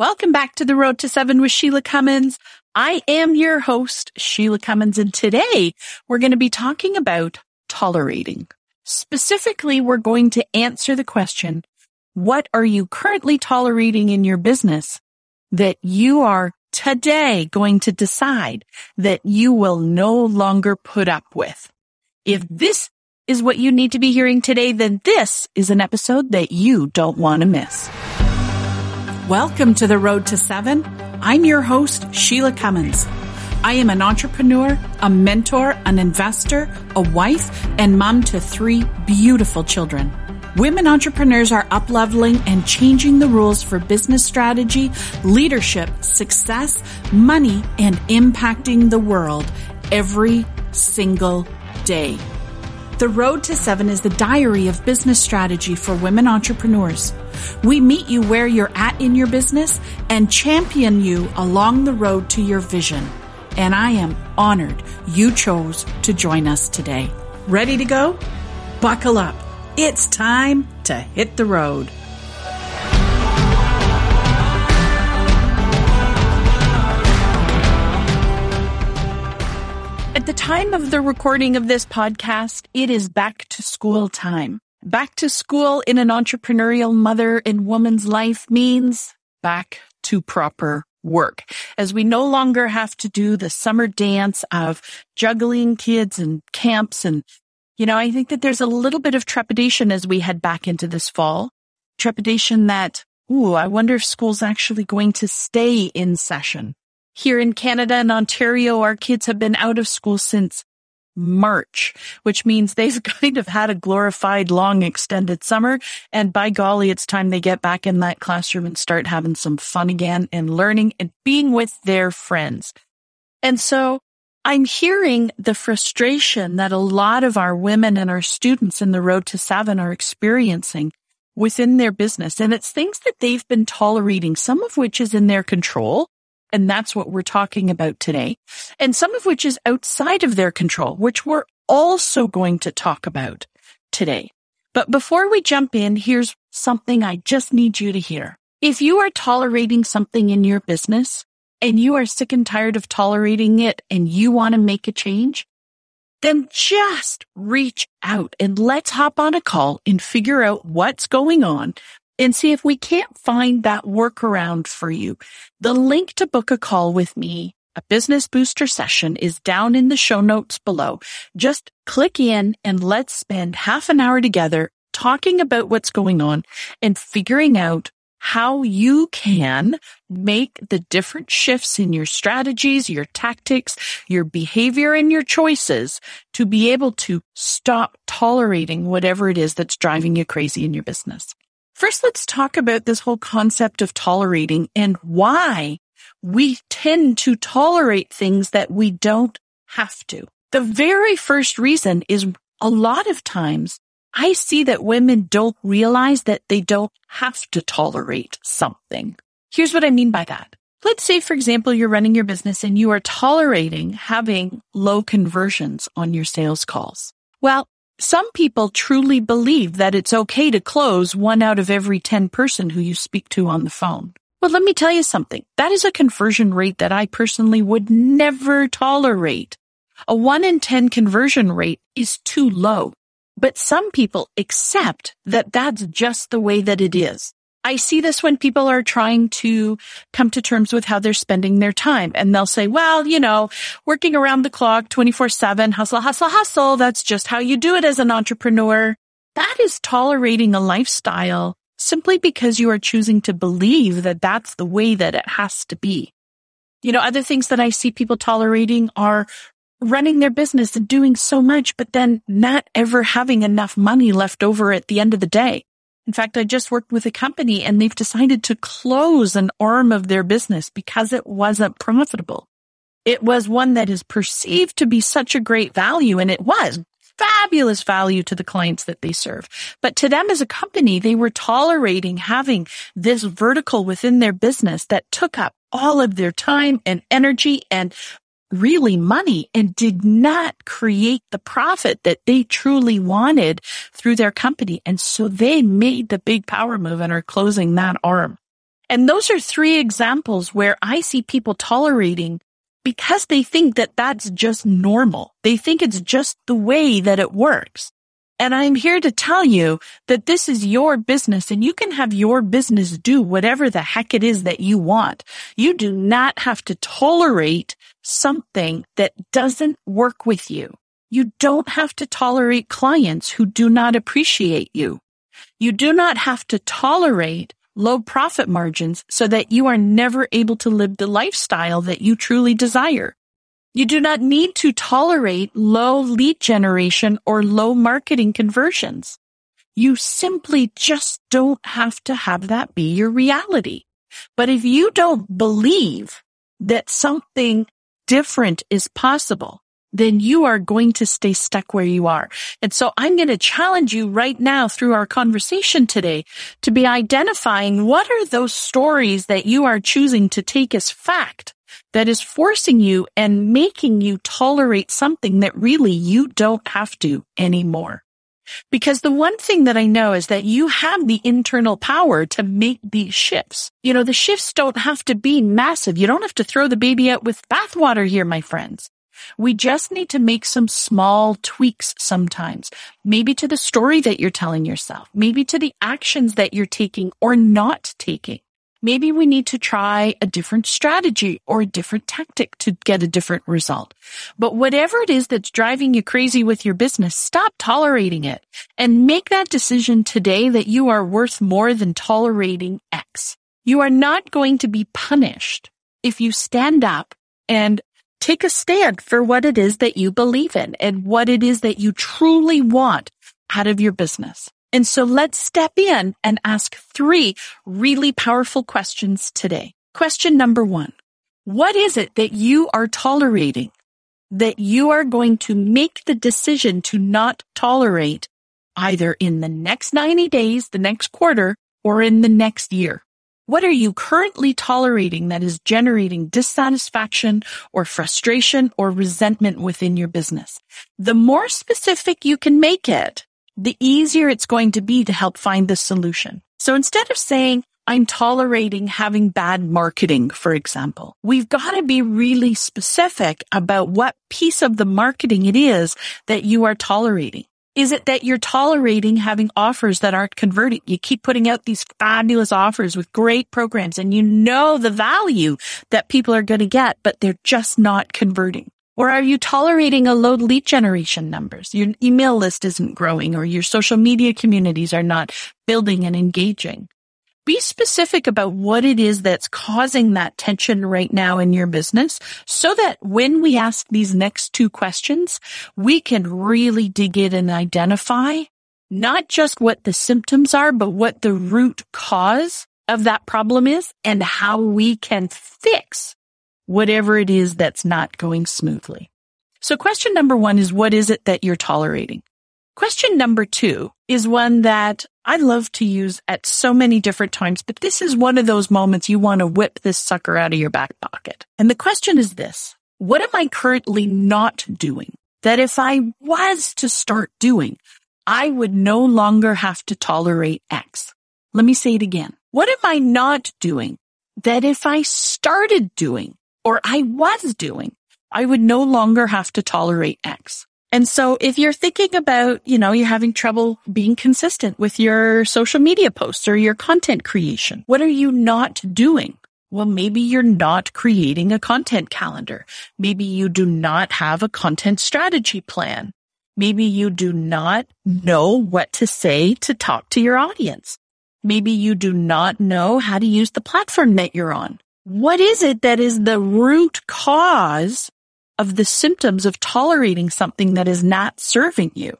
Welcome back to the Road to Seven with Shelagh Cummins. I am your host, Shelagh Cummins, and today we're going to be talking about tolerating. Specifically, we're going to answer the question, what are you currently tolerating in your business that you are today going to decide that you will no longer put up with? If this is what you need to be hearing today, then this is an episode that you don't want to miss. Welcome to the Road to Seven. I'm your host, Shelagh Cummins. I am an entrepreneur, a mentor, an investor, a wife, and mom to three beautiful children. Women entrepreneurs are upleveling and changing the rules for business strategy, leadership, success, money, and impacting the world every single day. The Road to Seven is the diary of business strategy for women entrepreneurs. We meet you where you're at in your business and champion you along the road to your vision. And I am honored you chose to join us today. Ready to go? Buckle up. It's time to hit the road. Time of the recording of this podcast, it is back to school time. Back to school in an entrepreneurial mother and woman's life means back to proper work as we no longer have to do the summer dance of juggling kids and camps. And, you know, I think that there's a little bit of trepidation as we head back into this fall. Trepidation that, ooh, I wonder if school's actually going to stay in session. Here in Canada and Ontario, our kids have been out of school since March, which means they've kind of had a glorified long extended summer. And by golly, it's time they get back in that classroom and start having some fun again and learning and being with their friends. And so I'm hearing the frustration that a lot of our women and our students in the road to seven are experiencing within their business. And it's things that they've been tolerating, some of which is in their control and that's what we're talking about today. And some of which is outside of their control, which we're also going to talk about today. But before we jump in, here's something I just need you to hear. If you are tolerating something in your business and you are sick and tired of tolerating it and you want to make a change, then just reach out and let's hop on a call and figure out what's going on and see if we can't find that workaround for you. The link to book a call with me, a business booster session is down in the show notes below. Just click in and let's spend half an hour together talking about what's going on and figuring out how you can make the different shifts in your strategies, your tactics, your behavior and your choices to be able to stop tolerating whatever it is that's driving you crazy in your business. First, let's talk about this whole concept of tolerating and why we tend to tolerate things that we don't have to. The very first reason is a lot of times I see that women don't realize that they don't have to tolerate something. Here's what I mean by that. Let's say, for example, you're running your business and you are tolerating having low conversions on your sales calls. Well, some people truly believe that it's okay to close one out of every 10 person who you speak to on the phone. Well, let me tell you something. That is a conversion rate that I personally would never tolerate. A 1 in 10 conversion rate is too low. But some people accept that that's just the way that it is. I see this when people are trying to come to terms with how they're spending their time and they'll say, well, you know, working around the clock 24 seven, hustle, hustle, hustle. That's just how you do it as an entrepreneur. That is tolerating a lifestyle simply because you are choosing to believe that that's the way that it has to be. You know, other things that I see people tolerating are running their business and doing so much, but then not ever having enough money left over at the end of the day. In fact, I just worked with a company and they've decided to close an arm of their business because it wasn't profitable. It was one that is perceived to be such a great value and it was fabulous value to the clients that they serve. But to them as a company, they were tolerating having this vertical within their business that took up all of their time and energy and really money and did not create the profit that they truly wanted through their company. And so they made the big power move and are closing that arm. And those are three examples where I see people tolerating because they think that that's just normal. They think it's just the way that it works. And I'm here to tell you that this is your business and you can have your business do whatever the heck it is that you want. You do not have to tolerate something that doesn't work with you. You don't have to tolerate clients who do not appreciate you. You do not have to tolerate low profit margins so that you are never able to live the lifestyle that you truly desire. You do not need to tolerate low lead generation or low marketing conversions. You simply just don't have to have that be your reality. But if you don't believe that something different is possible, then you are going to stay stuck where you are. And so I'm going to challenge you right now through our conversation today to be identifying what are those stories that you are choosing to take as fact that is forcing you and making you tolerate something that really you don't have to anymore. Because the one thing that I know is that you have the internal power to make these shifts. You know, the shifts don't have to be massive. You don't have to throw the baby out with bathwater here, my friends. We just need to make some small tweaks sometimes. Maybe to the story that you're telling yourself, maybe to the actions that you're taking or not taking. Maybe we need to try a different strategy or a different tactic to get a different result. But whatever it is that's driving you crazy with your business, stop tolerating it and make that decision today that you are worth more than tolerating X. You are not going to be punished if you stand up and take a stand for what it is that you believe in and what it is that you truly want out of your business. And so let's step in and ask three really powerful questions today. Question number one. What is it that you are tolerating that you are going to make the decision to not tolerate either in the next 90 days, the next quarter, or in the next year? What are you currently tolerating that is generating dissatisfaction or frustration or resentment within your business? The more specific you can make it, the easier it's going to be to help find the solution. So instead of saying, I'm tolerating having bad marketing, for example. We've got to be really specific about what piece of the marketing it is that you are tolerating. Is it that you're tolerating having offers that aren't converting? You keep putting out these fabulous offers with great programs and you know the value that people are going to get, but they're just not converting. Or are you tolerating a low lead generation numbers? Your email list isn't growing or your social media communities are not building and engaging. Be specific about what it is that's causing that tension right now in your business so that when we ask these next two questions, we can really dig in and identify not just what the symptoms are, but what the root cause of that problem is and how we can fix whatever it is that's not going smoothly. So question number one is what is it that you're tolerating? Question number two is one that I love to use at so many different times, but this is one of those moments you want to whip this sucker out of your back pocket. And the question is this. What am I currently not doing that if I was to start doing, I would no longer have to tolerate X? Let me say it again. What am I not doing that if I started doing or I was doing, I would no longer have to tolerate X? And so if you're thinking about, you know, you're having trouble being consistent with your social media posts or your content creation, what are you not doing? Well, maybe you're not creating a content calendar. Maybe you do not have a content strategy plan. Maybe you do not know what to say to talk to your audience. Maybe you do not know how to use the platform that you're on. What is it that is the root cause of the symptoms of tolerating something that is not serving you.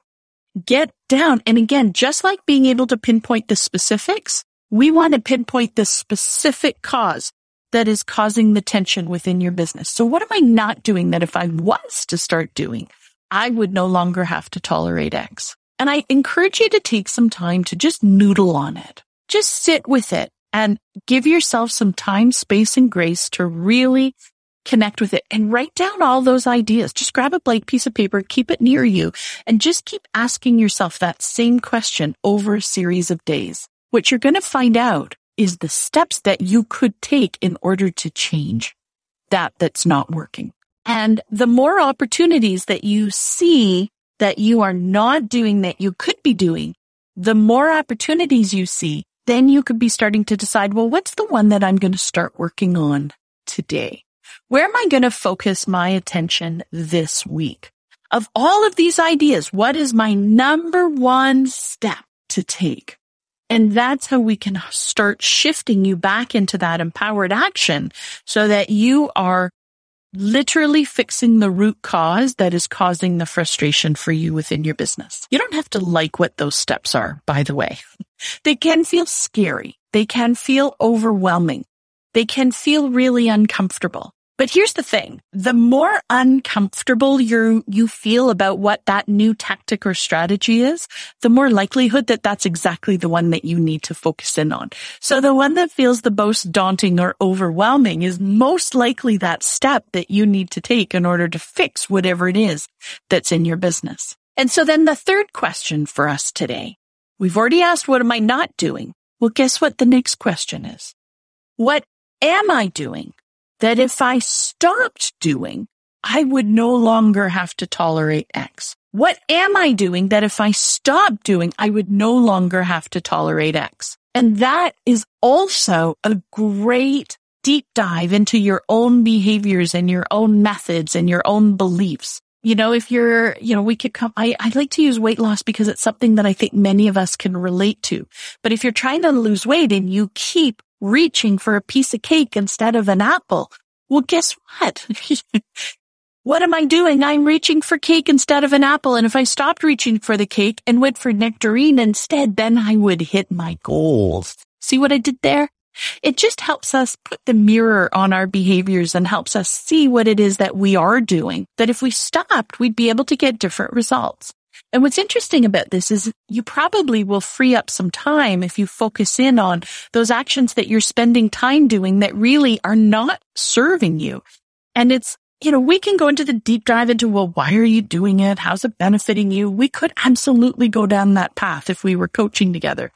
Get down. And again, just like being able to pinpoint the specifics, we want to pinpoint the specific cause that is causing the tension within your business. So what am I not doing that if I was to start doing, I would no longer have to tolerate X? And I encourage you to take some time to just noodle on it. Just sit with it and give yourself some time, space, and grace to really connect with it and write down all those ideas. Just grab a blank piece of paper, keep it near you, and just keep asking yourself that same question over a series of days. What you're going to find out is the steps that you could take in order to change that that's not working. And the more opportunities that you see that you are not doing that you could be doing, the more opportunities you see, then you could be starting to decide, well, what's the one that I'm going to start working on today? Where am I going to focus my attention this week? Of all of these ideas, what is my number one step to take? And that's how we can start shifting you back into that empowered action so that you are literally fixing the root cause that is causing the frustration for you within your business. You don't have to like what those steps are, by the way. They can feel scary. They can feel overwhelming. They can feel really uncomfortable. But here's the thing. The more uncomfortable you you feel about what that new tactic or strategy is, the more likelihood that that's exactly the one that you need to focus in on. So the one that feels the most daunting or overwhelming is most likely that step that you need to take in order to fix whatever it is that's in your business. And so then the third question for us today, we've already asked, what am I not doing? Well, guess what the next question is? What am I doing? that if I stopped doing, I would no longer have to tolerate X. What am I doing that if I stopped doing, I would no longer have to tolerate X? And that is also a great deep dive into your own behaviors and your own methods and your own beliefs. You know, if you're, you know, we could come, I, I like to use weight loss because it's something that I think many of us can relate to. But if you're trying to lose weight and you keep reaching for a piece of cake instead of an apple. Well, guess what? what am I doing? I'm reaching for cake instead of an apple. And if I stopped reaching for the cake and went for nectarine instead, then I would hit my goals. See what I did there? It just helps us put the mirror on our behaviors and helps us see what it is that we are doing. That if we stopped, we'd be able to get different results. And what's interesting about this is you probably will free up some time if you focus in on those actions that you're spending time doing that really are not serving you. And it's, you know, we can go into the deep dive into, well, why are you doing it? How's it benefiting you? We could absolutely go down that path if we were coaching together.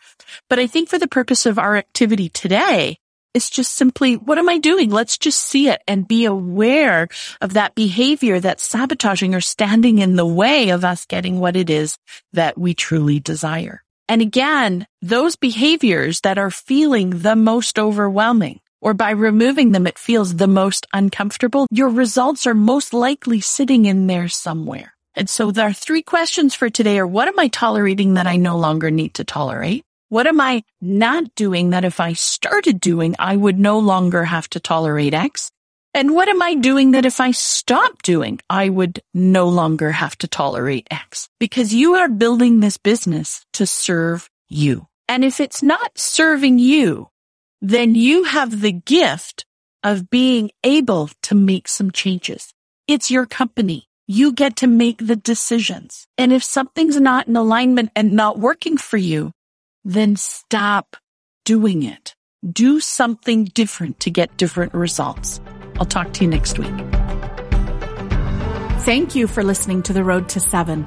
But I think for the purpose of our activity today, it's just simply, what am I doing? Let's just see it and be aware of that behavior that's sabotaging or standing in the way of us getting what it is that we truly desire. And again, those behaviors that are feeling the most overwhelming or by removing them, it feels the most uncomfortable. Your results are most likely sitting in there somewhere. And so are three questions for today are what am I tolerating that I no longer need to tolerate? What am I not doing that if I started doing, I would no longer have to tolerate X? And what am I doing that if I stop doing, I would no longer have to tolerate X? Because you are building this business to serve you. And if it's not serving you, then you have the gift of being able to make some changes. It's your company. You get to make the decisions. And if something's not in alignment and not working for you, then stop doing it. Do something different to get different results. I'll talk to you next week. Thank you for listening to The Road to Seven.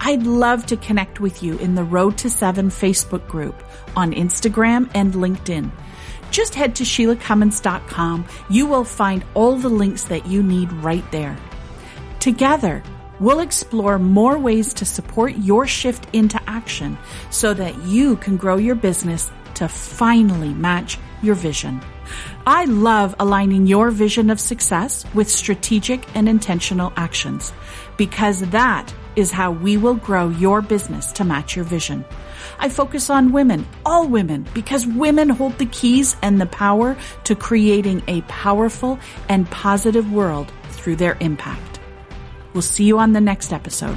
I'd love to connect with you in the Road to Seven Facebook group on Instagram and LinkedIn. Just head to ShelaghCummins.com. You will find all the links that you need right there. Together, we'll explore more ways to support your shift into action so that you can grow your business to finally match your vision. I love aligning your vision of success with strategic and intentional actions because that is how we will grow your business to match your vision. I focus on women, all women, because women hold the keys and the power to creating a powerful and positive world through their impact. We'll see you on the next episode.